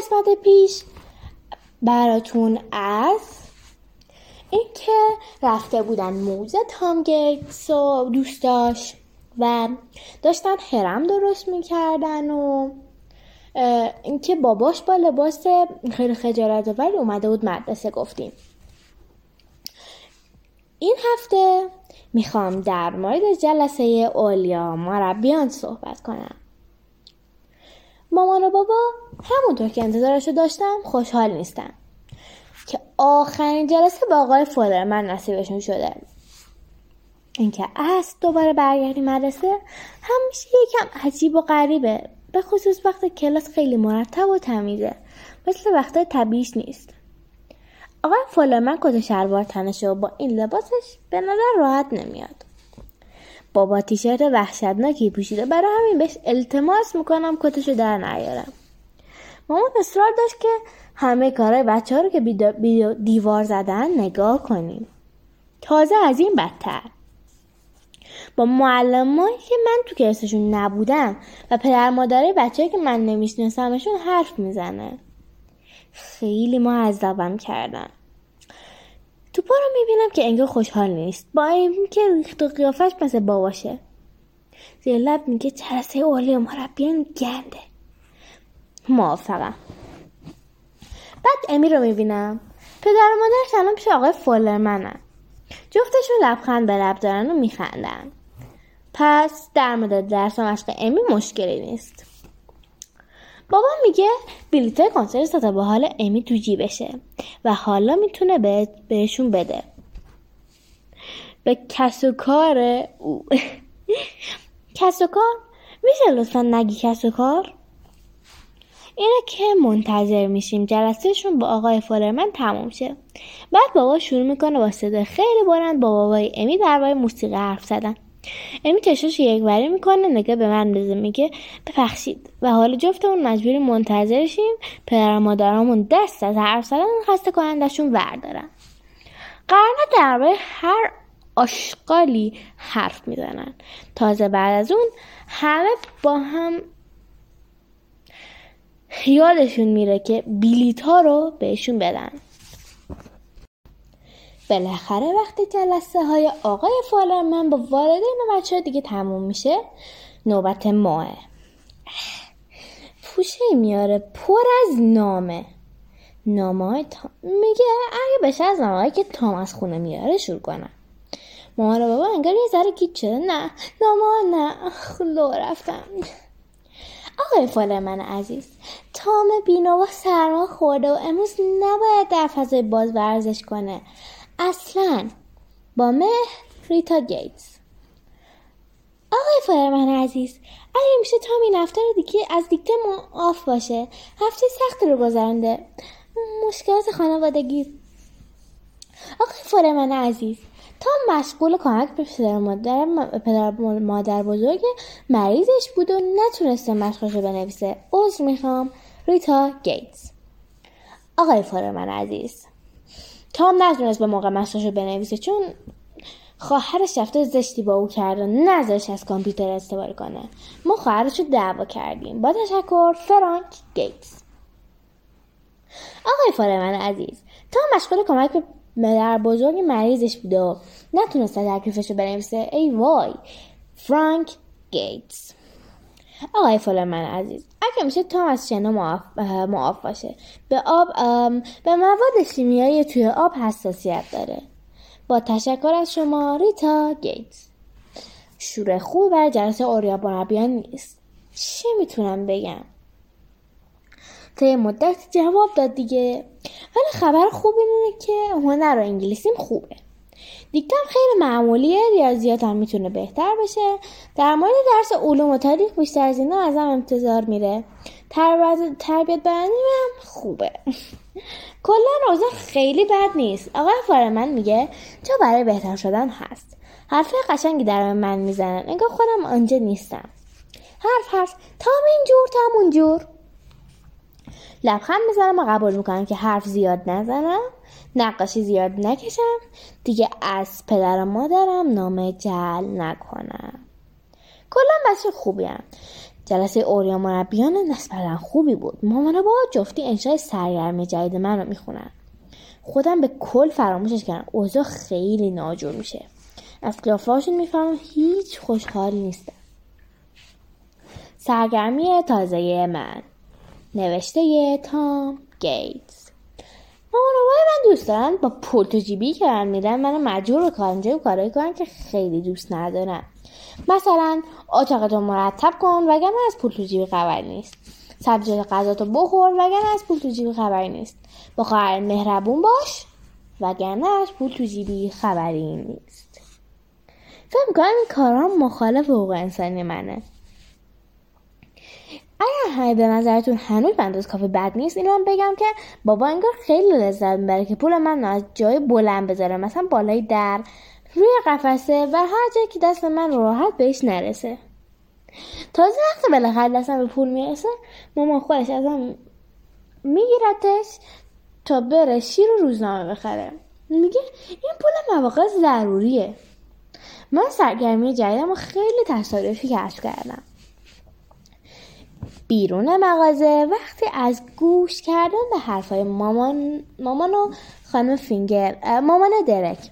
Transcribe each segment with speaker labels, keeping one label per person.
Speaker 1: قسمت پیش براتون از اینکه رفته بودن موزه تام گیتس و دوست داشت و داشتن هرم درست می‌کردن و اینکه باباش با لباس خیلی خجالت ولی اومده بود مدرسه گفتیم. این هفته می‌خوام در مورد جلسه اولیا مربیان صحبت کنم. مامان و بابا همونطور که انتظارشو داشتم خوشحال نیستم که آخرین جلسه با آقای من نصیبشون شده. اینکه از دوباره برگردی مدرسه همیشه یکم عجیب و غریبه. به خصوص وقت کلاس خیلی مرتب و تمیزه. مثل وقت طبیعیش نیست. آقای من کت شلوار تنشه و با این لباسش به نظر راحت نمیاد. بابا تیشرت وحشتناکی پوشیده. برای همین بهش التماس می‌کنم کتشو در نیارم. مامان اصرار داشت که همه کارهای بچه ها رو که دیوار زدن نگاه کنیم. تازه از این بدتر. با معلمایی که من تو کلاسشون نبودم و پدر مادره بچه که من نمیشناسمشون حرف می‌زنه. خیلی معذبم کردن. تو رو می‌بینم که انگار خوشحال نیست. با اینکه ریخت و قیافش مثل باباشه. زیر لب میگه جلسه اولی مربیان گنده. موافقم. بعد امی رو می‌بینم. پدر و مادرش الان پیش آقای فولرمنن. جفتشون لبخند به لب دارن و میخندن. پس در مورد درس و مشق امی مشکلی نیست. بابا میگه بلیت کنسرت ستا به حال امی تو جیبشه و حالا می‌تونه بهشون بده. به کس و کار او. کس و کار؟ میشه لطفا نگی کس و کار؟ اینه که منتظر میشیم جلسهشون با آقای فالرمن تموم شه. بعد بابا شروع می‌کنه با صدای خیلی بلند با بابای امی درباره موسیقی حرف زدن. امی چشاش یکوری می‌کنه نگاه به من بزه میگه ببخشید. و حالا جفتمون مجبوری منتظرشیم. پدر مادرامون دست از حرف زدن خسته کنندشون وردارن قرار درباره هر آشقالی حرف می‌زنن. تازه بعد از اون همه با هم یادشون میره که بیلیت ها رو بهشون بدن. بالاخره وقتی جلسه های آقای فالرمن با والدین و بچه دیگه تموم میشه نوبت ماه. پوشه میاره پر از نامه. نامه های میگه اگه بشه از نامه که تام خونه میاره شروع کنم. مامان بابا انگار یه ذره گیت شده. نه نامه نه. خلو رفتم. آقای فالرمن عزیز تام بینوا سرما خورده و امروز نباید در فضای باز ورزش کنه. اصلا با مهر ریتا گیتس. آقای فایرمن عزیز اگه میشه تا این رو دیگه از دیگه ما آف باشه هفته سخت رو گذرنده مشکلات خانوادگی. آقای فایرمن عزیز تا مشغول کمک به پدر مادر, پدر مادر بزرگ مریضش بود و نتونسته مشقش رو بنویسه. عذر می‌خوام ریتا گیتس. آقای فارمن عزیز. تام نتونست به موقع رو بنویسه چون خواهرش رفته زشتی با او کرده نظرش از کامپیوتر استفاده کنه. ما خواهرش رو دعوا کردیم. با تشکر فرانک گیتس. آقای فارمن عزیز تا مشغول کمک به مادر بزرگ مریضش بوده و نتونسته تکلیفش رو بنویسه ای وای. فرانک گیتس. آقای فلان عزیز اگه میشه تام از شنا معاف, باشه. به آب به مواد شیمیایی توی آب حساسیت داره. با تشکر از شما ریتا گیتس. شور خوب بر جلسه اوریا مربیان نیست. چی می‌تونم بگم؟ تا مدت جواب داد دیگه. ولی خبر خوب اینه که هنر و انگلیسیم خوبه. دیکتم خیلی معمولیه ریاضیات هم می‌تونه بهتر بشه در مورد درس علوم و تاریخ بیشتر از اینا ازم انتظار میره. تربیت بدنی هم خوبه. کلا روزا خیلی بد نیست. آقای فارمن میگه چه برای بهتر شدن هست. حرف قشنگی در من می‌زنن. انگار خودم آنجا نیستم. حرف حرف. تا اینجور تا اونجور لبخند می‌زنم و قبول می‌کنم که حرف زیاد نزنم. نقاشی زیاد نکشم. دیگه از پدر و مادرم نامه جل نکنم. کلا بچه خوبیم. جلسه اوریا مربیان نسبتا خوبی بود. مامانا با جفتی انشای سرگرمی جدید من رو می‌خونن. خودم به کل فراموشش کردم. اوضاع خیلی ناجور میشه. از قیافهاشون می‌فهمم هیچ خوشحال نیستم. سرگرمی تازه من. نوشته تام گیتس. مامان من دوست دارن با پول تو جیبی که من میدن منو مجبور به کارنجه و کارایی کنن که خیلی دوست ندارم مثلا اتاقتو مرتب کن وگرنه از پول تو جیبی خبری نیست. سبزیجات غذاتو بخور وگرنه از پول تو جیبی خبری نیست. با خواهر مهربون باش وگرنه از پول تو جیبی خبری نیست. فکر کنم این کارام مخالف حقوق انسانی منه. اگر همه به نظرتون هنوز بنداز کافی بد نیست این من بگم که بابا انگار خیلی لذت می‌بره که پول من از جای بلند بذاره مثلا بالای در روی قفسه و هر جایی که دست من راحت بهش نرسه. تازه وقتی بالاخره دستم به پول می‌رسه مامان خودش ازم میگیرتش تا بره شیر و روزنامه بخره. میگه این پول مواقع ضروریه. من سرگرمی جدیدم خیلی تصادفی کشف کردم. بیرون مغازه وقتی از گوش کردن به حرفای مامان مامان و خانم فینگر مامان درک.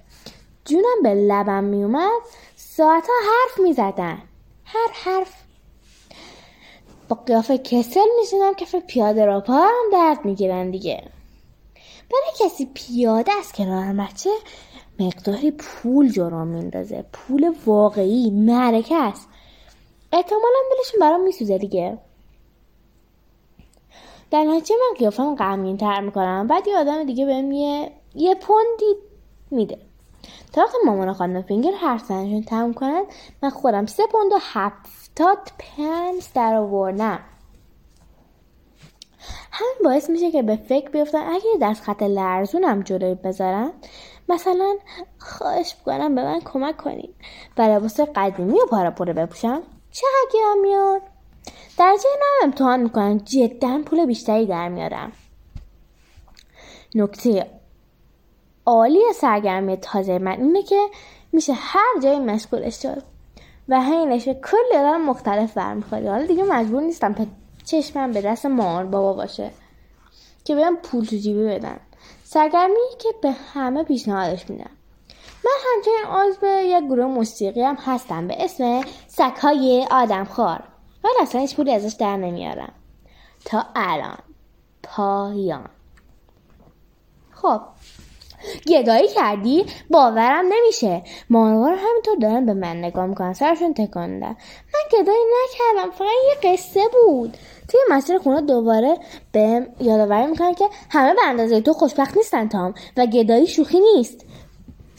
Speaker 1: جونم به لبم میومد ساعتها حرف می‌زدن هر حرف با قیافه کسل میشنم که پیاده را پا هم درد می‌گیرن دیگه. برای کسی پیاده از کنار مچه مقداری پول جرام میندازه پول واقعی معرکه است. احتمالا دلشون برام میسوزه دیگه. در نتیجه من قیافم غمگین تر می‌کنم. بعد یه آدم دیگه بهم یه یه پوندی میده. تا وقتی مامان خانم فینگر حرف زنشون تموم کنن من خودم سه پوند و هفتاد پنس در آوردم. همین باعث میشه که به فکر بیفتن اگه دست خط لرزونم جلوی بذارن مثلا خواهش بکنم به من کمک کنید و لباس قدیمی و پارا پوره بپوشم. چقدر گیرم میاد؟ در نام امتحان می‌کنم. جدا پول بیشتری در میارم. نکته عالی سرگرمی تازه من اینه که میشه هر جایی مشغولش شد. و همینش به کلی آدم مختلف برمیخواد حالا دیگه مجبور نیستم تا چشمم به دست مار بابا باشه که بهم پول تو جیبی بدن. سرگرمی که به همه پیشنهادش میدم. من همچنین عضو یک گروه موسیقی هم هستم. به اسم سکهای آدمخوار. ولی اصلا هیچ پولی ازش در نمیارم. تا الان. پایان. خب. گدایی کردی؟ باورم نمیشه. مانوار همینطور دارن به من نگاه می‌کنن. سرشون تکانده من گدایی نکردم. فقط یه قصه بود. توی مسیر خونه دوباره به یادآوری می‌کنن که همه به اندازه تو خوشبخت نیستن تام. و گدایی شوخی نیست.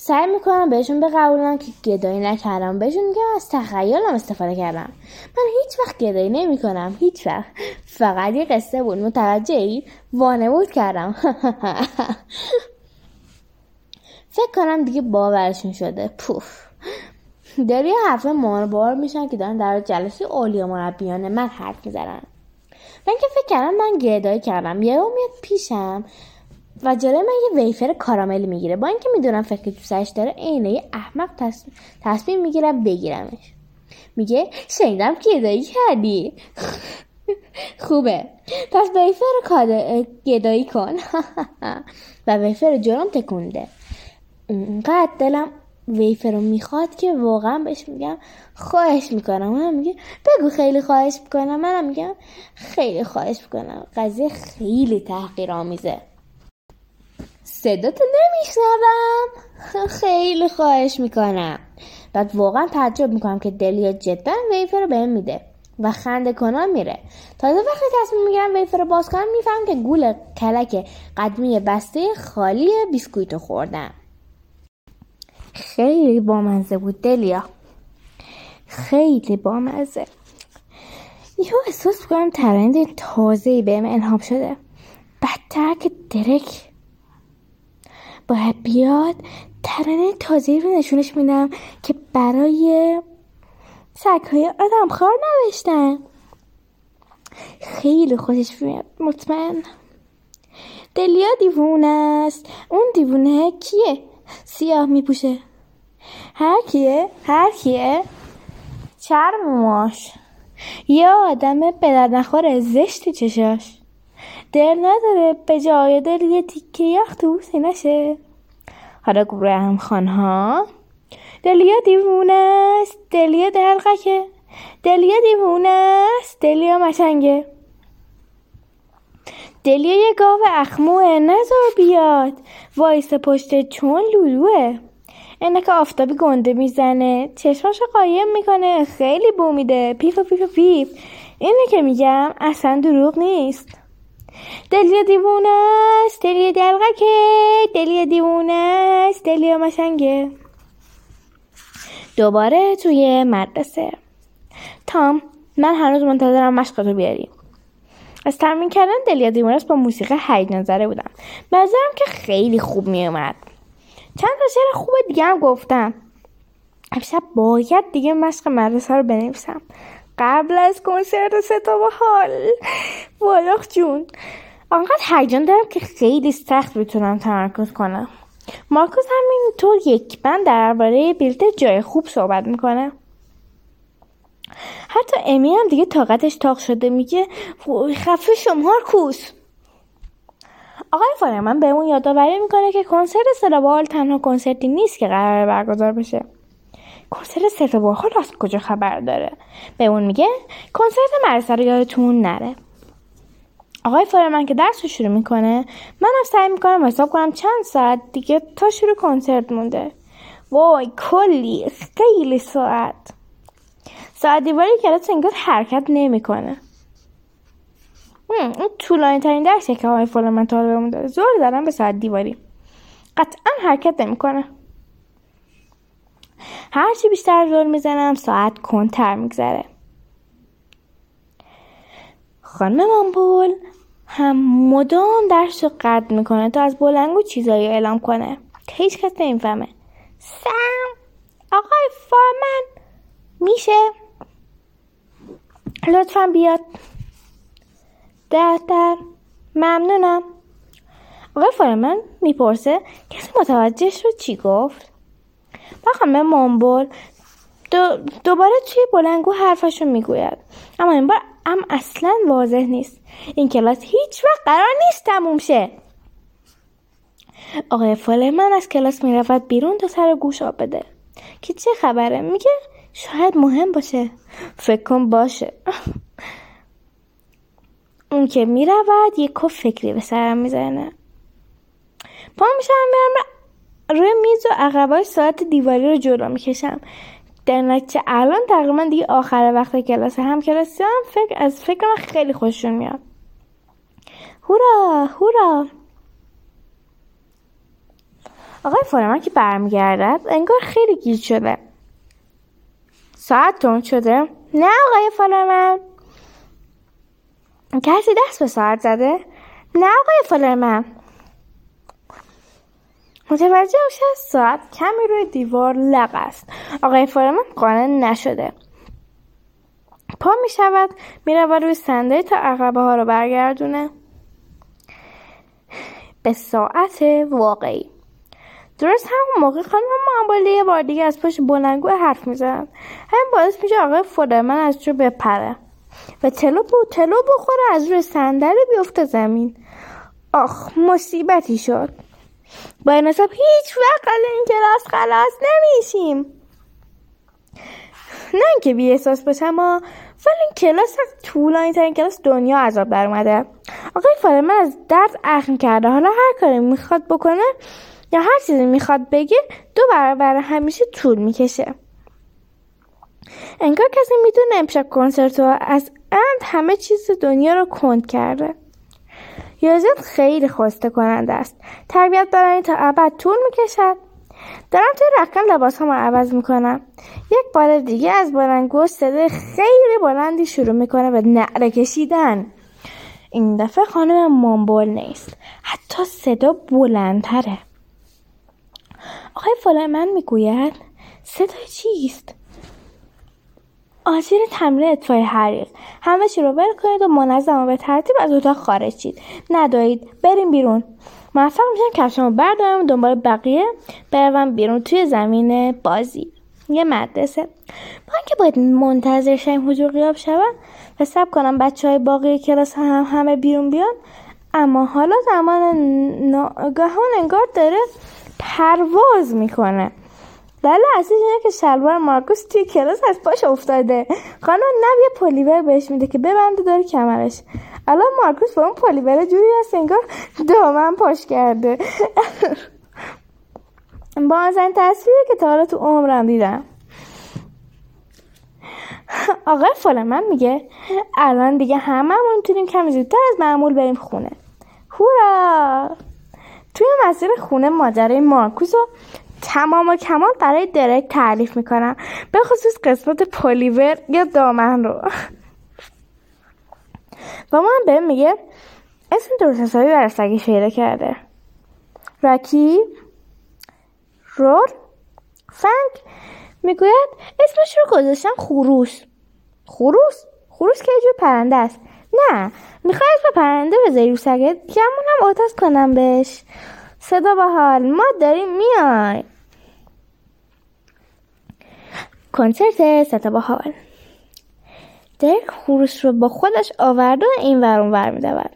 Speaker 1: سعی می‌کنم بهشون بقبولم که گدایی نکردم. بهشون میگم از تخیلم استفاده کردم. من هیچ وقت گدایی نمی‌کنم. هیچ وقت. فقط یه قصه بود. متوجه ای وانمود کردم. فکر کنم دیگه باورشون شده. پوف. داری حرف بار میشن که دارن در جلسه اولیا مربیان من حرف می‌زنن من که فکر کردم من گدایی کردم. یه میاد پیشم. و جلوی من یه ویفر کاراملی می‌گیره. با اینکه می‌دونم فکر دوستش داره عینه احمق تصمیم می‌گیرم بگیرمش. میگه شنیدم گدایی کردی. خوبه. پس ویفر گدایی کن. و ویفر جرم تکونده. اونقدر دلم ویفر رو می‌خواد که واقعا بهش میگم خواهش می‌کنم. منم میگه بگو خیلی خواهش می‌کنم. منم میگم خیلی خواهش می‌کنم. قضیه خیلی تحقیر آمیزه صداتو نمیشنوم. خیلی خواهش می‌کنم. بعد واقعا تعجب می‌کنم که دلیا جدا ویفر رو بهم میده و خنده کنان میره. تازه وقتی تصمیم می‌گیرم ویفر رو باز کنم میفهم که گول کلک قدمی بسته خالی بیسکویتو خوردم. خیلی بامزه بود دلیا. خیلی بامزه. یهو احساس کنم ترند تازه بهم الهام شده. بدتر که درک باید بیاد ترانه تازه رو نشونش میدم که برای سگهای آدمخوار نوشتن. خیلی خوشش میاد مطمئن. دلیا دیوونه است. اون دیوونه کیه؟ سیاه میپوشه. هر کیه؟ هر کیه؟ چرم ماش یه آدم به نخور زشتی چشاش. دل نداره به جای دل یه تیکه یخ تو نشه حالا گروه هم خانها دلیا دیوونه است دلیا دلقکه دلیا دیوونه است دلیا مشنگه. دلیا یه گاو اخموه نذار بیاد. وایس پشت چون لولوه. اینه که آفتابی گنده می‌زنه. چشماشو قایم می‌کنه. خیلی بو میده پیف و پیف و پیف اینه که میگم اصلا دروغ نیست. دلیا دیوونه است دلیا دلقکه. دلیا دیوونه است دلیا مشنگه. دوباره توی مدرسه. تام من هنوز منتظرم مشق رو بیاری. از تمرین کردن دلیا است با موسیقی هیجان نظره بودم. نظرم که خیلی خوب میومد چند تا شعر خوب دیگه هم گفتم. امشب باید دیگه مشق مدرسه رو بنویسم. قبل از کنسرت ستا با حال والاخ جون. آنقدر هیجان دارم که خیلی سخت بتونم تمرکز کنم. مارکوس همینطور یک بند درباره بلیت جای خوب صحبت می‌کنه. حتی امی هم دیگه طاقتش تاق شده میگه خفه شما مارکوس. آقای فارمان بهمون یادآوری می‌کنه که کنسرت سلابال تنها کنسرتی نیست که قرار برگزار بشه. کنسرت سلابال از کجا خبر داره؟ بهمون میگه کنسرت مرسه رو یادتون نره. آقای فارمان که درس رو شروع می‌کنه منم سعی می‌کنم حساب کنم چند ساعت دیگه تا شروع کنسرت مونده. وای کلی خیلی ساعت. ساعت دیواری کلاس انگار حرکت نمی‌کنه. اون طولانی ترین درسیه که آقای فارمان تا بهمون داره. زور دارم به ساعت دیواری. قطعا حرکت نمی‌کنه. هرچی بیشتر زور می‌زنم ساعت کنتر میگذره. خانم مامبول هم مدام رو قد می‌کنه تا از بلنگو چیزایی اعلام کنه. هیچ کس نمی‌فهمه. سم آقای فارمن میشه؟ لطفا بیاد. دفتر ممنونم. آقای فارمن می‌پرسه کسی متوجهش رو چی گفت؟ و خانم مامبول. دو دوباره توی بلنگو حرفشو می‌گوید. اما این بار ام اصلا واضح نیست. این کلاس هیچ وقت قرار نیست تموم شه. آقای فالرمن از کلاس می‌رود بیرون تا سر گوش آب بده. که چه خبره؟ میگه شاید مهم باشه. فکر کن باشه. اون که می‌رود یک کف فکری به سرم می‌زنه. پا میشم برم روی میز و عقبای ساعت دیواری رو جلو می‌کشم. در نتیجه الان تقریبا دیگه آخر وقت کلاس هم کلاسی هم فکر از فکر من خیلی خوششون میاد. هورا! هورا! آقای فارمان که برمیگردد انگار خیلی گیج شده. ساعت تون شده. نه آقای فالرمن کسی دست به ساعت زده؟ نه آقای فالرمن متوجه میشه ساعت کمی روی دیوار لق است. آقای فارمان قانع نشده. پا می شود می روی صندلی تا عقبه ها رو برگردونه. به ساعت واقعی. درست همون موقع خانم معامله یه بار دیگه از پشت بلنگو حرف می‌زنن همین باعث میشه آقای فودرمن از جو بپره. و تلو بو تلو بخوره از روی صندلی بیفته زمین. آخ مصیبتی شد. با این حساب هیچ وقت این کلاس خلاص نمیشیم. نه اینکه بی احساس باشم ولی این کلاس طولانی ترین کلاس دنیا عذاب در اومده. آقای فارمن از درد اخم کرده. حالا هر کاری می‌خواد بکنه یا هر چیزی می‌خواد بگه دو برابر همیشه طول می‌کشه. انگار کسی می‌دونه امشب کنسرت از اند همه چیز دنیا رو کند کرده. ریاضیات خیلی خواسته کننده است. تربیت برای تا ابد طول می‌کشد. دارم توی رقم لباس رو عوض می‌کنم. یک بار دیگه از بلندگو صدای خیلی بلندی شروع می‌کنه به نعره کشیدن. این دفعه خانم مامبول نیست. حتی صدا بلندتره. آقای من می‌گوید؟ صدای چیست؟ آژیر تمرین اطفای حریق. همه چی رو ول کنید و منظم و به ترتیب از اتاق خارج شید. ندایید. بریم بیرون. موفق میشم کفشمو بردارم و دنبال بقیه. بروم بیرون توی زمین بازی. یه مدرسه. من که باید منتظر شیم حضور قیاب شود و سب کنم بچه های باقی کلاس هم همه بیرون بیان. اما حالا زمان ناگهان انگار داره پرواز می‌کنه. دلیل اصلیش اینه که شلوار مارکوس توی کلاس از پاش افتاده. خانم نب یه پلیور بهش میده که ببنده دور کمرش. الان مارکوس با اون پلیور جوری هست انگار دامن پاش کرده. با این تصویری که تا حالا تو عمرم دیدم. آقای من میگه الان دیگه همه می‌تونیم کمی زودتر از معمول بریم خونه. هورا! توی مسیر خونه ماجرای مارکوس رو تمام و کمال برای درک تعریف می‌کنم. به خصوص قسمت پلیور یا دامن رو. با من به میگه اسم درست حسابی برای سگش پیدا کرده. راکی رور فنگ. می‌گوید اسمش رو گذاشتم خروس. خروس؟ خروس که جور پرنده است. نه می‌خوای اسم پرنده بذاری رو سگت؟ هم آتاز کنم بهش. صدا با حال ما داریم میای. کنسرت صدا با حال. درک خروس رو با خودش آورده و این ورون ور میدود.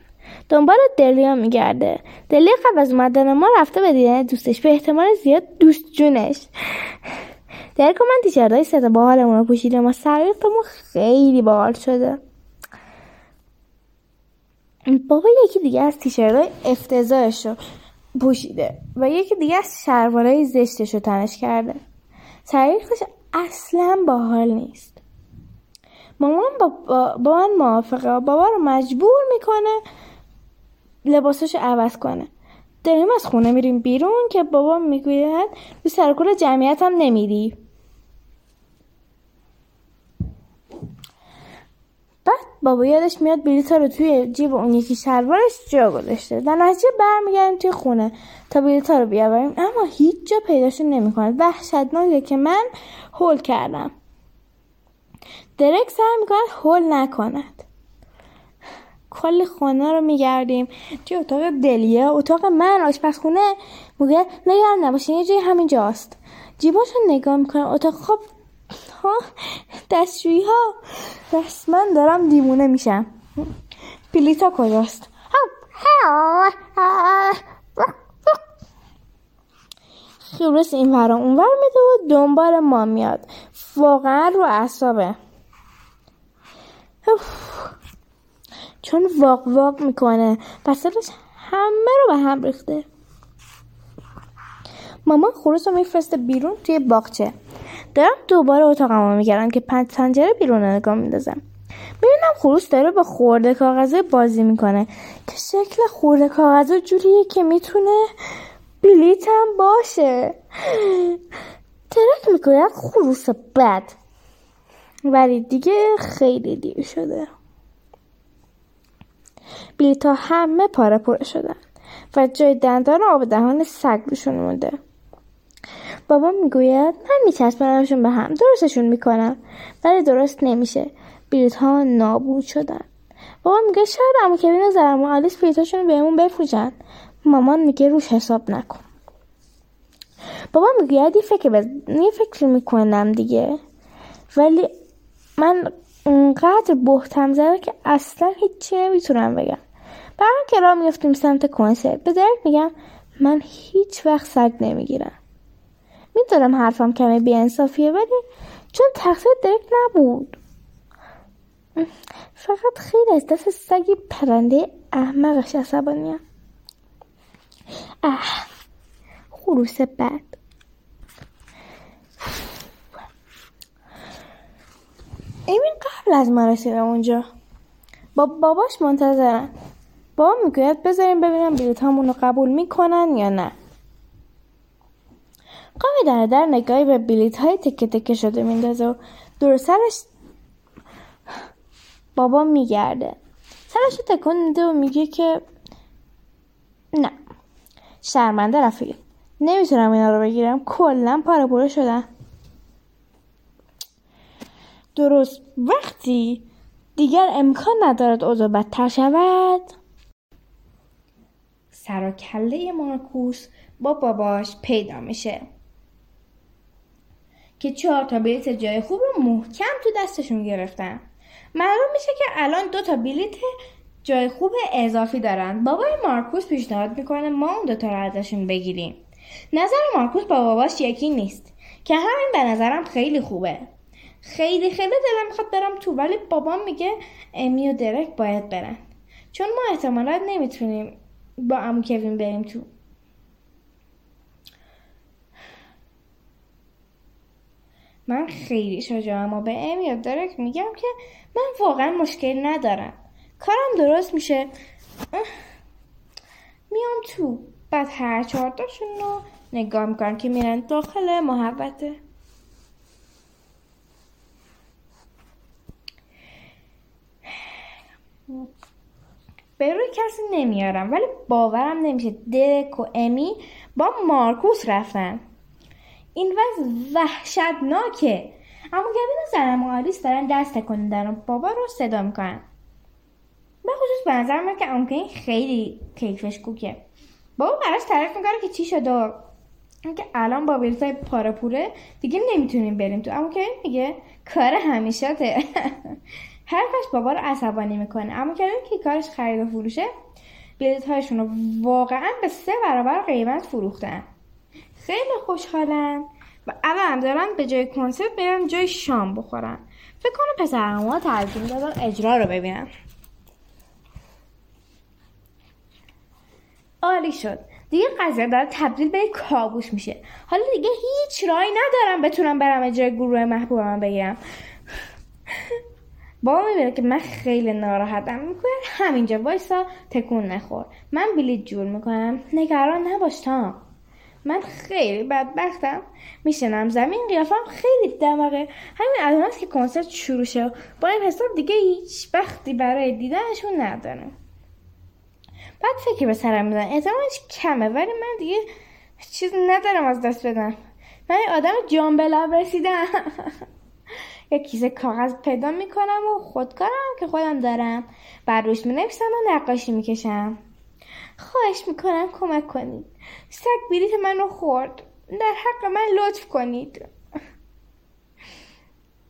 Speaker 1: دنبال دلیا میگرده. دلیا قبل از اومدن ما رفته به دیدن دوستش. به احتمال زیاد دوست جونش. درک و من تیشرت های ستا باحالمون رو ما ما خیلی باحال شده. بابا یکی دیگه از تیشرت های افتضاحش رو پوشیده و یکی دیگه از شلوارهای زشتش رو تنش کرده. سریختش اصلا باحال نیست. مامان با, با, با من موافقه. بابا رو مجبور می‌کنه لباسش عوض کنه. داریم از خونه میریم بیرون که بابا می‌گوید تو سرکل جمعیت هم نمیری. بعد بابا یادش میاد بلیطا رو توی جیب اون یکی شلوارش جا گذاشته. در نتیجه برمیگردیم توی خونه تا بلیطا رو بیاوریم. اما هیچ جا پیداشون نمی‌کنه. وحشتناکه که من هول کردم. درک سر می‌کند هول نکند. کل خانه رو میگردیم. توی اتاق دلیه اتاق من آشپزخونه. میگه نگران نباشین یه جایی همینجاست. جیباش رو نگاه می‌کنم اتاق خب ها؟ دستشویی ها رسما دارم دیمونه میشم. پلیتا کجاست؟ خیورس این ورا اون ور میده و دنبال ما میاد. واقعا رو اعصابه. چون واق واق می‌کنه. پس همه رو به هم ریخته. مامان خروس رو میفرسته بیرون توی باغچه. دارم دوباره اتاقمو میگردم که پنج پنجره بیرون نگاه میندازم. می‌بینم خروس داره با خورده کاغذه بازی می‌کنه. که شکل خورده کاغذه جوریه که می‌تونه بلیتم باشه. ترک می‌کنه خروس بد. ولی دیگه خیلی دیر شده. بلیط ها همه پاره پره شدن. و جای دندان آب دهان سگ روشون مونده. بابا می‌گوید من میچسبنمشون به هم. درستشون می‌کنم. ولی درست نمیشه. بلیط ها نابود شدن. بابا میگه شاید امو کوین و زرم و آلیس بلیطاشون رو بهمون بفروشن. مامان میگه روش حساب نکن. بابا می‌گوید یه فکر بز... یه فکر می‌کنم دیگه. ولی من اونقدر بهتم زده که اصلا هیچی نمی‌تونم بگم. برام که راه میفتیم سمت کنسرت. به درک میگم من هیچ وقت سگ نمی‌گیرم. می‌دونم حرفم کمی بیانصافیه ولی چون تقصیر درک نبود. فقط خیلی از دست سگی پرنده احمقش عصبانیم اه خروس بد. ایمین قبل از ما رسیده اونجا. با باباش منتظرن. بابا می‌گوید بذاریم ببینم بیلیت رو قبول می‌کنن یا نه. قامی در در نگاهی به بلیط های تکه تکه شده میندازه و دور سرش بابا میگرده. سرش تکون میده و میگه که نه. شرمنده رفیق. نمی‌تونم اینا رو بگیرم. کلا پاره پوره شدن. درست. وقتی دیگر امکان ندارد اوضاع بدتر شود. سر و کله مارکوس با باباش پیدا میشه. که چهار تا بلیت جای خوب رو محکم تو دستشون گرفتن. معلوم میشه که الان دو تا بلیت جای خوب اضافی دارن. بابای مارکوس پیشنهاد می‌کنه ما اون دوتا رو ازشون بگیریم. نظر مارکوس با باباش یکی نیست. که همین به نظرم خیلی خوبه. خیلی خیلی دلم می‌خواد برم تو ولی بابام میگه امی و درک باید برن. چون ما احتمالات نمی‌تونیم با امو کوین بریم تو. من خیلی شجاعم و به امی و درک میگم که من واقعا مشکل ندارم. کارم درست میشه. میام تو. بعد هر چهارتاشون رو نگاه می‌کنم که میرن داخل محبته به روی کسی نمیارم ولی باورم نمیشه. درک و امی با مارکوس رفتن. این وضع وحشتناکه. اما گوین و زنم و آلیس دارن دست تکون دارن بابا رو صدا می‌کنن. به خصوص به نظر من که امکین خیلی کیفش کوکه. بابا براش تعریف می‌کنه که چی شده که الان با بلیطای پاره دیگه نمی‌تونیم بریم تو. اما که میگه کار همیشته حرفش بابا رو عصبانی می‌کنه. اما که که کارش خرید و فروشه بلیط هایشون رو واقعا به سه برابر قیمت فروختن. خیلی خوشحالن. و الان دارن به جای کنسرت برن جای شام بخورن. فکر کنم پسر ترجیم دادن اجرا رو ببینن عالی شد. دیگه قضیه داره تبدیل به کابوس میشه. حالا دیگه هیچ رای ندارم بتونم برم اجرای گروه محبوبم بگیرم. بابا می‌بینه که من خیلی ناراحتم. می‌کنه همینجا وایسا تکون نخور. من بلیت جور می‌کنم. نگران نباش تا. من خیلی بدبختم. میشنم زمین قیافم خیلی دماغه. همین الان که کنسرت شروع شه. با این حساب دیگه هیچ وقتی برای دیدنشون ندارم. بعد فکر به سرم میدن اعتمادش کمه ولی من دیگه چیز ندارم از دست بدم. من آدم جان به رسیدم. یک کیسه کاغذ پیدا می‌کنم و خودکارم که خودم دارم. بعد روش می‌نویسم و نقاشی می‌کشم. خواهش می‌کنم کمک کنید. سگ بلیت منو خورد. در حق من لطف کنید.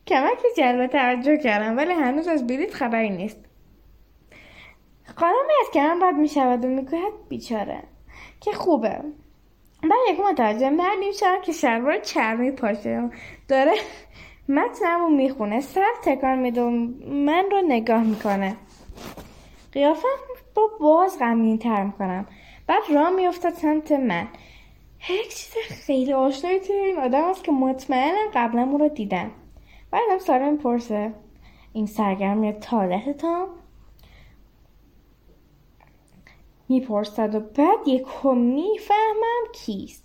Speaker 1: کمک جلب توجه کردم ولی هنوز از بلیت خبری نیست. خانمی از کنم رد می‌شود و می‌گوید بیچاره. که خوبه. بعد یک متوجه بعد میشم که شلوار چرمی پاشه. داره متنم رو می‌خونه سر تکان میده و من رو نگاه می‌کنه. قیافم با باز غمگین تر می‌کنم. بعد راه میافتد سمت من. یک چیز خیلی آشنایی توی این آدم است که مطمئنم قبلا اون رو دیدم بعدم سارا می‌پرسه این سرگرمی تا می‌پرسد و بعد یکو می‌فهمم کیست.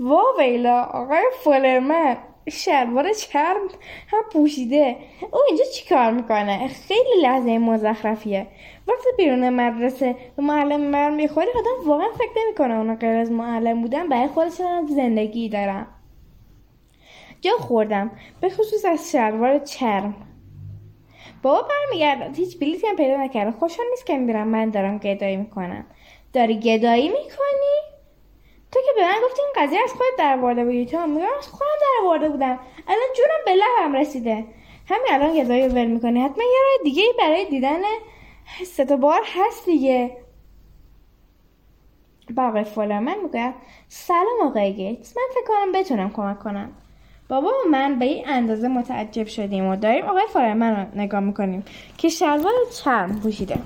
Speaker 1: وا ویلا آقای فولرمن شلوار چرم. هم پوشیده. او اینجا چیکار می‌کنه؟ خیلی لحظه مزخرفیه. وقتی بیرون مدرسه به معلم بر می‌خوری آدم واقعا فکر نمی‌کنه اونا غیر از معلم بودن برای خودشون زندگی دارم جا خوردم به خصوص از شلوار چرم. بابا برمیگرد هیچ بلیتی هم پیدا نکرده. خوشحال نیست که می‌بینم من دارم گدایی می‌کنم. داری گدایی می‌کنی؟ تو که به من گفتی این قضیه از خودت در آورده بودی. تو میگم از خودم در آورده بودم. الان جونم به لبم رسیده. همین الان گدایی ول می‌کنی. حتما یه راه دیگه برای دیدن ستا بار هست دیگه. با آقای فولرمن می‌گوید سلام آقای گیتس. من فکر کنم بتونم کمک کنم. بابا و من به این اندازه متعجب شدیم و داریم آقای فولرمن رو نگاه می‌کنیم که شلوار چرم پوشیده.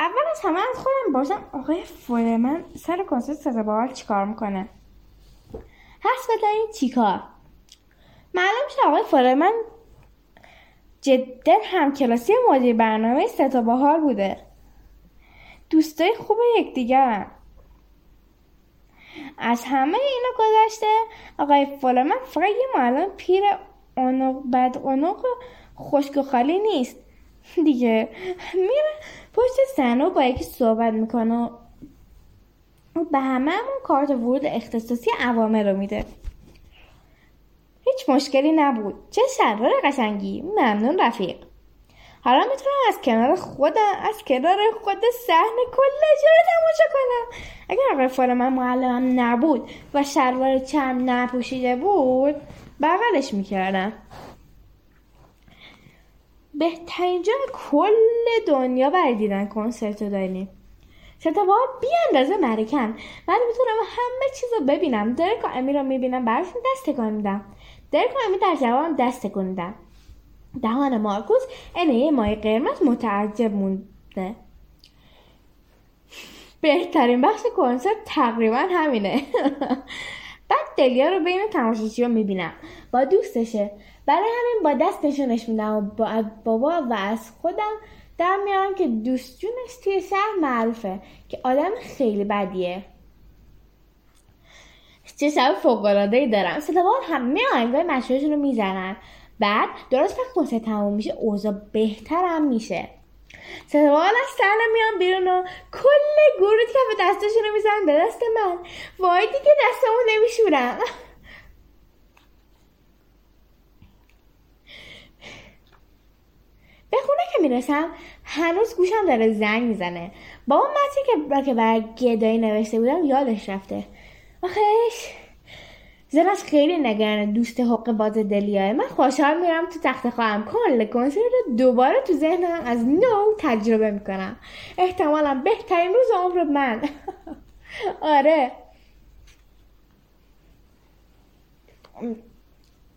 Speaker 1: اول از همه از خودم باشم آقای فولرمن سر کنسرت سزا چی چیکار می‌کنه؟ هست بداریم چیکار؟ معلوم شد آقای فولرمن جدا همکلاسی مدیر برنامه ستا بهار بوده. دوستای خوب یکدیگر از همه اینا گذشته آقای فولرمن فقط یه معلم پیر اونق بد اونق خشک خالی نیست. دیگه. میره پشت صحنه با یکی صحبت می‌کنه. و به همه همون کارت ورود اختصاصی عوامه رو میده. هیچ مشکلی نبود. چه شلوار قشنگی. ممنون رفیق. حالا می‌تونم از کنار خودم از کنار خود صحنه کل اجرا تماشا کنم. اگر فال من معلمم نبود و شلوار چرم نپوشیده بود بغلش می‌کردم. بهترین جا کل دنیا برای دیدن کنسرت رو داریم. ستوار بی اندازه مرکن من می‌تونم همه چیز رو ببینم. درک و امی رو می‌بینم براشون دست تکان میدم. درک و امی در جوابم دست تکون دهان مارکوس اینه یه مای قرمز متعجب مونده. بهترین بخش کنسرت تقریبا همینه. بعد دلیا رو بین تماشاچی رو می‌بینم. با دوستشه. برای همین با دست نشونش میدم و با بابا و از خودم در میارم که دوست جونش توی شهر معروفه که آدم خیلی بدیه. چه شب فوقالعادهای دارم. ستوار همه آهنگای مشهورشون رو می‌زنن. بعد درست وقت کنسرت تموم میشه اوضاع بهترم میشه. ستوال از سهل میان بیرون و کل گروه که به دستشون رو می‌زنن به دست من. وای دیگه دستمو نمیشورم به خونه که می‌رسم هنوز گوشم داره زنگ می‌زنه. با اون متنی که که برای گدایی نوشته بودم یادش رفته. آخش زنش خیلی نگران دوست حق باز دلیاه من خوشحال میرم تو تخت خواهم. کل کنسرت رو دوباره تو ذهنم از نو تجربه می‌کنم. احتمالا بهترین روز عمر من. آره.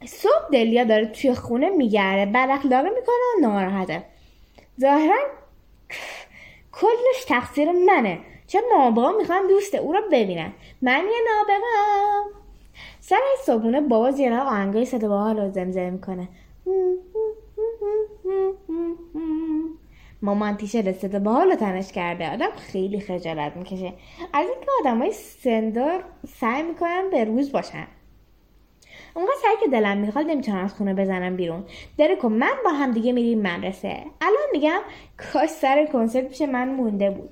Speaker 1: صبح دلیا داره توی خونه میگرده بد اخلاقی می‌کنه و ناراحته. ظاهرا کلش تقصیر منه. چون مابا می‌خوام دوست او رو ببینن؟ من یه نابغم سر صبحونه بابا زیرا آهنگای صدا حال رو زمزمه می‌کنه. مامان تیشرت صدا باحال تنش کرده. آدم خیلی خجالت می‌کشه. از اینکه آدمای سندار سعی می‌کنن به روز باشن. اونقدر سعی که دلم می‌خواد نمی‌تونم از خونه بزنم بیرون. درک و من با هم دیگه میریم مدرسه. الان میگم کاش سر کنسرت پیش من مونده بود.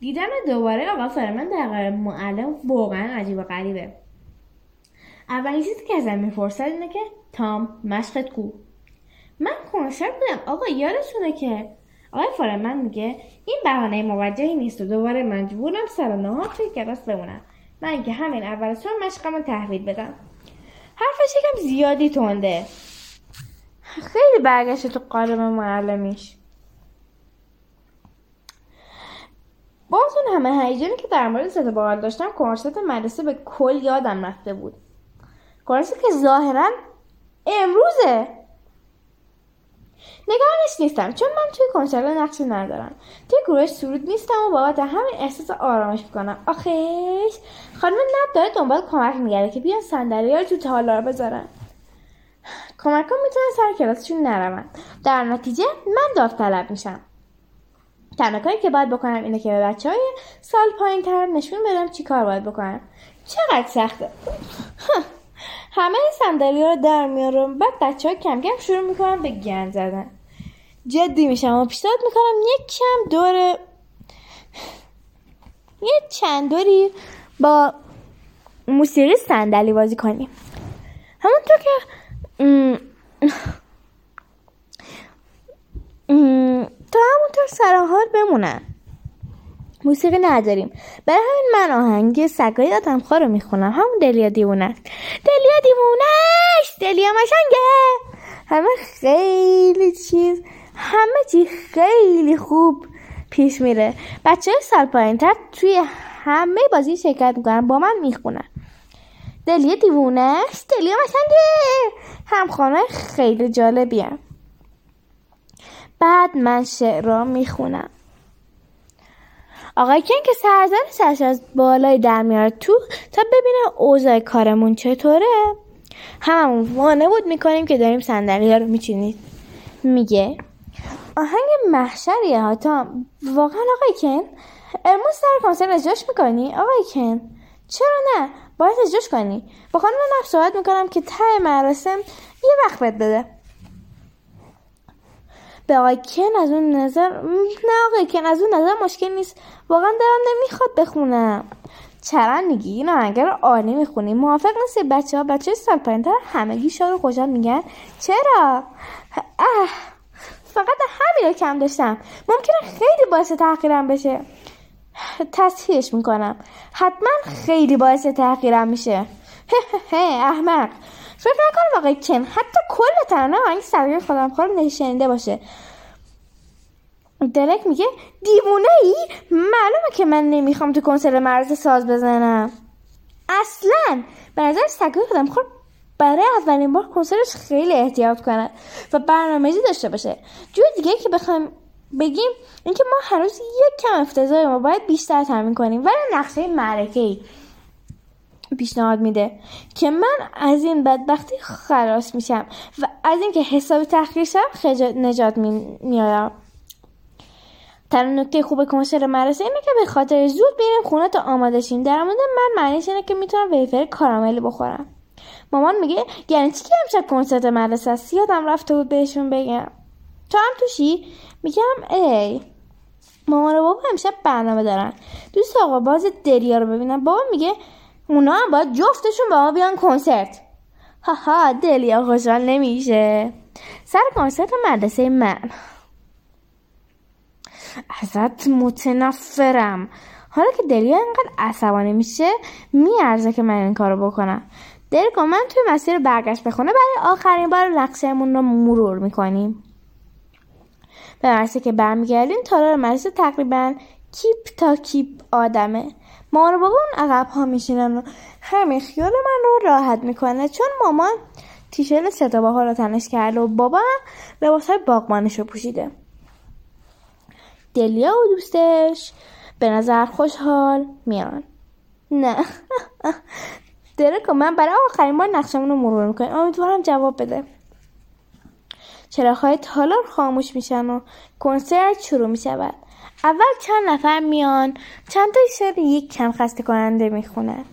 Speaker 1: دیدن دوباره آقا فرمن در معلم واقعا عجیب و غریبه. اولین چیزی که ازم می‌پرسد اینه که تام مشقت کو. من کنسرت بودم آقا یادتونه که آقای فارمن میگه این بهانه موجهی نیست و دوباره مجبورم سر نهار توی کلاس بمونم. من که همین اول صبح مشقم تحویل بدم. حرفش یکم زیادی تونده خیلی برگشت تو قالب معلمیش. بازون همه هیجانی که در مورد ست باقل داشتم کنسرت مدرسه به کل یادم رفته بود. کنسرت که ظاهرا امروزه. نگرانش نیستم چون من توی کنسرت نقشی ندارم. توی گروه سرود نیستم و بابت همین احساس آرامش می‌کنم. آخیش خانم نب داره دنبال کمک میگرده که بیان صندلی رو تو تالار بذارن. کمک ها می‌تونن سر کلاسشون نرون در نتیجه من داوطلب میشم. تنها کاری که باید بکنم اینه که به بچه های سال پایین تر نشون بدم چی کار باید بکنم. چقدر سخته. همه صندلی رو در میارم بعد بچه ها کم کم شروع می‌کنم به گند زدن. جدی میشم و پیشنهاد می‌کنم یک کم دور یه چند دوری با موسیقی صندلی بازی کنیم. همونطور که تا همونطور سراحال بمونن. موسیقی نداریم. برای همین من آهنگ سگای دادم خواه رو می‌خونم. همون دلیا دیوونه است. دلیا دیوونه است. دلیا مشنگه. همه خیلی چیز همه چی خیلی خوب پیش میره. بچه سال پایین تر توی همه بازی شرکت می‌کنن با من می‌خونن. دلیا دیوونه است دلیا مشنگه! همخانه خیلی جالبی هم. بعد من شعر را می‌خونم. آقای کن که سرزن سرش از بالای در میاره تو تا ببینه اوضاع کارمون چطوره. هممون وانه بود می‌کنیم که داریم صندلی ها رو میچینید میگه آهنگ محشریه ها. تا واقعا آقای کن امروز سر کنسرت اجراش می‌کنی؟ آقای کن چرا نه؟ باید اجراش کنی. با خانم نفس صحبت می‌کنم که ته مراسم یه وقت بد بده. به آقای کن از اون نظر نه آقای کن از اون نظر مشکل نیست. واقعا دارم نمی‌خواد بخونم. چرا میگی؟ این آهنگ رو عالی می‌خونی موافق نیستی؟ بچه ها بچه سال پایینتر همگی شاد و خوشحال میگن. چرا؟ اه. فقط همین رو کم داشتم. ممکنه خیلی باعث تحقیرم بشه. تصحیحش می‌کنم. حتما خیلی باعث تحقیرم میشه. احمق. فکر نکنم آقای کن. حتی کل ترانه آهنگ سرگی خودم خور نشنده باشه. درک میگه دیوونه ای معلومه که من نمی‌خوام تو کنسرت مرز ساز بزنم. اصلا. به نظر سگای خودم خور برای اولین بار کنسرتش خیلی احتیاط کنه و برنامه‌ریزی داشته باشه. جور دیگه که بخوایم بگیم اینکه ما هنوز یک کم افتضاح ما باید بیشتر تمرین کنیم. ولی نقشه معرکه ای پیشنهاد میده که من از این بدبختی خلاص میشم و از اینکه حسابی تحقیر شم نجات میارم. تنها نکته خوب کنسرت مدرسه اینه که به خاطر زود بریم خونه تا آماده شیم. در مورد من معنیش اینه که می‌تونم ویفر کاراملی بخورم. مامان میگه یعنی چی که امشب کنسرت مدرسه است؟ یادم رفته بود بهشون بگم. تو هم توشی؟ میگم ای مامان و بابا امشب برنامه دارن. دوست آقا باز دریا رو ببینم. بابا میگه اونا هم باید جفتشون با ما بیان کنسرت. هاها دلیا خوشحال نمیشه. سر کنسرت مدرسه من. ازت متنفرم. حالا که دلیا اینقدر عصبانی میشه میارزه که من این کارو بکنم. کن من توی مسیر برگشت بخونه برای آخرین بار نقشهمون رو مرور می‌کنیم. به مرسی که برمیگردیم تالار مدرسه تقریبا کیپ تا کیپ آدمه. مامان و بابا اون عقب ها میشینن و همین خیال من رو راحت می‌کنه چون مامان تیشرت ستابه ها رو تنش کرده و بابا هم لباس های باقمانش رو پوشیده. دلیا و دوستش به نظر خوشحال میان. نه. درکو من برای آخرین بار نقشمون رو مرور می‌کنم امیدوارم جواب بده. چراغهای تالار خاموش میشن و کنسرت شروع می‌شود. اول چند نفر میان؟ چند تا شعر یک کم خسته کننده می‌خونن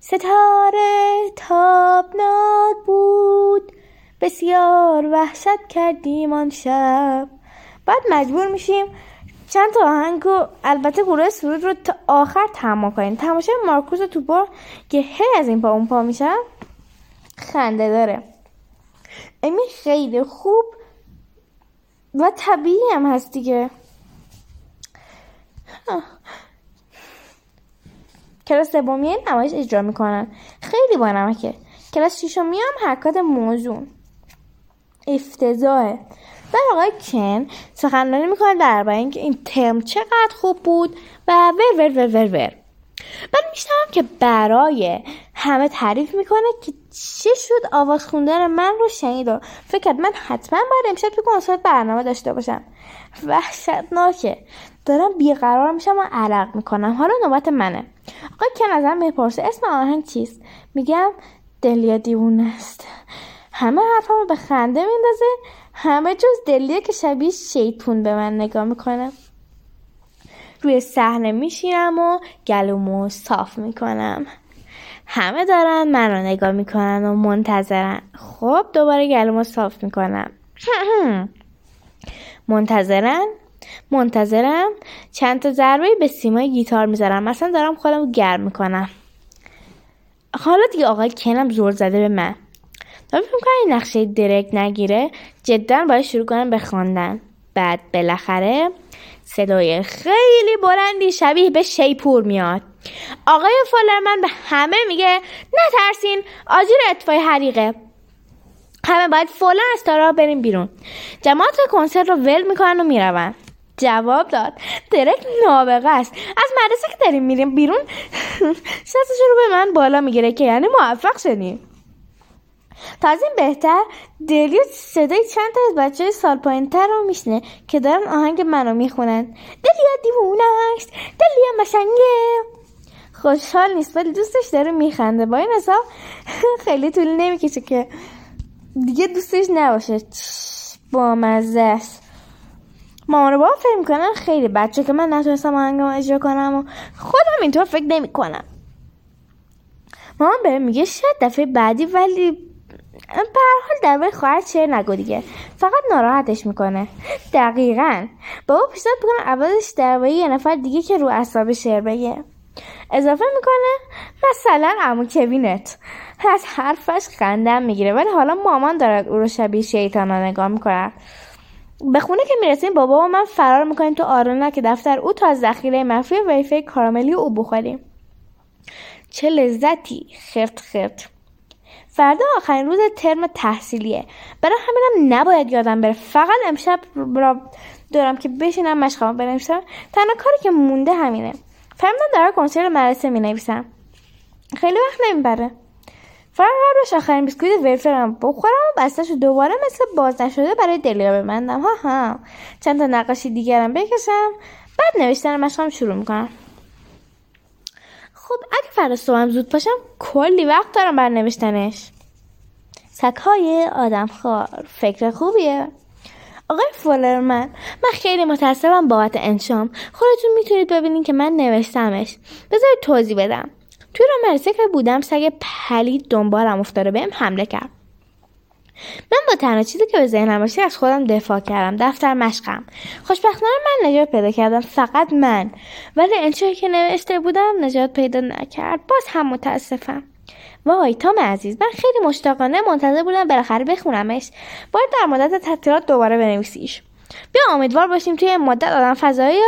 Speaker 1: ستاره تابناک بود. بسیار وحشت کردیم آن شب. بعد مجبور میشیم چند تا آهنگ و البته گروه سرود رو تا آخر تمام کنیم تماشای مارکوس تو با که هی از این پا اون پا میشن خنده داره. امی خیلی خوب و طبیعی هم هست دیگه. کلاس سومی نمایش اجرا می‌کنن. خیلی با نمکه. کلاس شیشمی هم حرکات موزون. افتضاحه. و آقای کن سخنرانی می‌کنه درباره اینکه این ترم چقدر خوب بود و ور ور ور ور ور. بعد میشنم که برای همه تعریف می‌کنه که چه شد آواز خوندن من رو شنید و فکر من حتما باید امشب تو کنسرت برنامه داشته باشم. وحشتناکه. دارم بیقرار میشم و عرق می‌کنم. حالا نوبت منه. آقای کن ازم می‌پرسه اسم آهنگ چیست؟ میگم دلیا دیوونه است. همه حرفمو به خنده میندازه. همه جز دلیه که شبیه شیطون به من نگاه می‌کنه. روی صحنه میشینم و گلومو صاف می‌کنم. همه دارن من رو نگاه می‌کنن و منتظرن. خب دوباره گلومو صاف می‌کنم. منتظرن؟ منتظرم. چند تا ضربه به سیمای گیتار می‌ذارم. مثلا دارم خودم گرم می‌کنم. حالا دیگه آقای کنم زور زده به من. تا فکر این نقشه درک نگیره. جدا باید شروع کنم به خواندن. بعد بالاخره صدای خیلی بلندی شبیه به شیپور میاد. آقای فالرمن به همه میگه نترسین آجیر اطفای حریقه. همه باید فولا از تارا بریم بیرون. جماعت کنسرت رو ول می‌کنن و میرون جواب داد درک نابغه است. از مدرسه که داریم میریم بیرون شستش رو به من بالا می‌گیره که یعنی موفق شدیم. تا این بهتر دلیو صدای چند تا از بچه های سال پایین تر رو میشنه که دارن آهنگ منو می‌خونن. دلیا دیوونه است دلیا مشنگه خوشحال نیست ولی دوستش داره میخنده. با این حساب خیلی طول نمی‌کشه که دیگه دوستش نباشه. با مزه است. مامان بابا فکر می‌کنن خیلی بچه که من نتونستم آهنگم اجرا کنم و خودم اینطور فکر نمی‌کنم. مامان به میگه شاید دفعه بعدی ولی به حال درباره خواهر چه نگو دیگه. فقط ناراحتش می‌کنه. دقیقا. بابا پیشنهاد می‌کنه اولش درباره یه نفر دیگه که رو اعصاب شعر بگه. اضافه می‌کنه مثلا عمو کوینت. از حرفش خندم می‌گیره ولی حالا مامان دارد او رو شبیه شیطانا نگاه می‌کنه. به خونه که می‌رسیم بابا و من فرار می‌کنیم تو آرونا که دفتر او تا ذخیره مخفی ویفی کاراملی او بخوریم. چه لذتی! خرت خرت. فردا آخرین روز ترم تحصیلیه. برای همینم نباید یادم بره. فقط امشب را دارم که بشینم مشقام بنویسم. تنها کاری که مونده همینه. فهمیدم در کنسرت مدرسه می نویسم خیلی وقت نمی‌بره. فقط قبلش آخرین بیسکویت ویفرم بخورم و بستش دوباره مثل باز نشده برای دلیا ببندم. ها ها. چند تا نقاشی دیگرم بکشم. بعد نوشتن مشقم شروع می‌کنم. خب اگه فردا صبحم زود پاشم کلی وقت دارم بر نوشتنش سکهای آدم خار فکر خوبیه. آقای فولرمن من خیلی متاسفم بابت انشام. خودتون می‌تونید ببینید که من نوشتمش. بذارید توضیح بدم. توی را مرسه که بودم سگ پلید دنبالم افتاده بهم حمله کرد. من با تنها چیزی که به ذهنم رسید از خودم دفاع کردم دفتر مشقم. خوشبختانه من نجات پیدا کردم فقط من. ولی انشایی که نوشته بودم نجات پیدا نکرد. باز هم متاسفم. وای تام عزیز من خیلی مشتاقانه منتظر بودم بالاخره بخونمش. باید در مدت تعطیلات دوباره بنویسیش. بیا امیدوار باشیم توی مدت آدم فضایی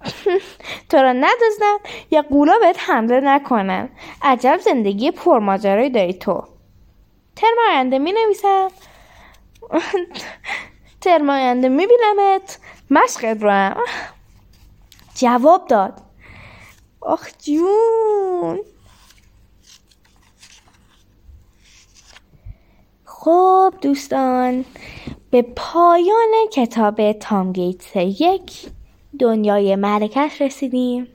Speaker 1: تو را ندازدن یا قولا بهت حمله نکنن. عجب زندگی پرماجرایی داری تو. ترم آینده می نویسم. ترم آینده می بینمت. مشقت رو هم. جواب داد. آخ جون. خب دوستان به پایان کتاب تام گیتس یک دنیای مرکش رسیدیم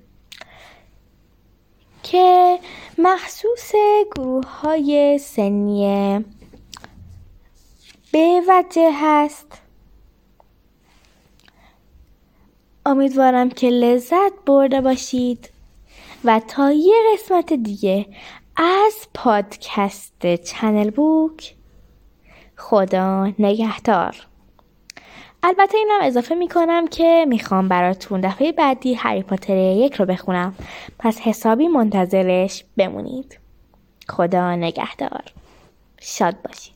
Speaker 1: که مخصوص گروه های سنی به وجه هست. امیدوارم که لذت برده باشید و تا یه قسمت دیگه از پادکست چنل بوک خدا نگهدار. البته اینم اضافه می‌کنم که می‌خوام براتون دفعه بعدی هری پاتر یک رو بخونم. پس حسابی منتظرش بمونید. خدا نگهدار. شاد باشید.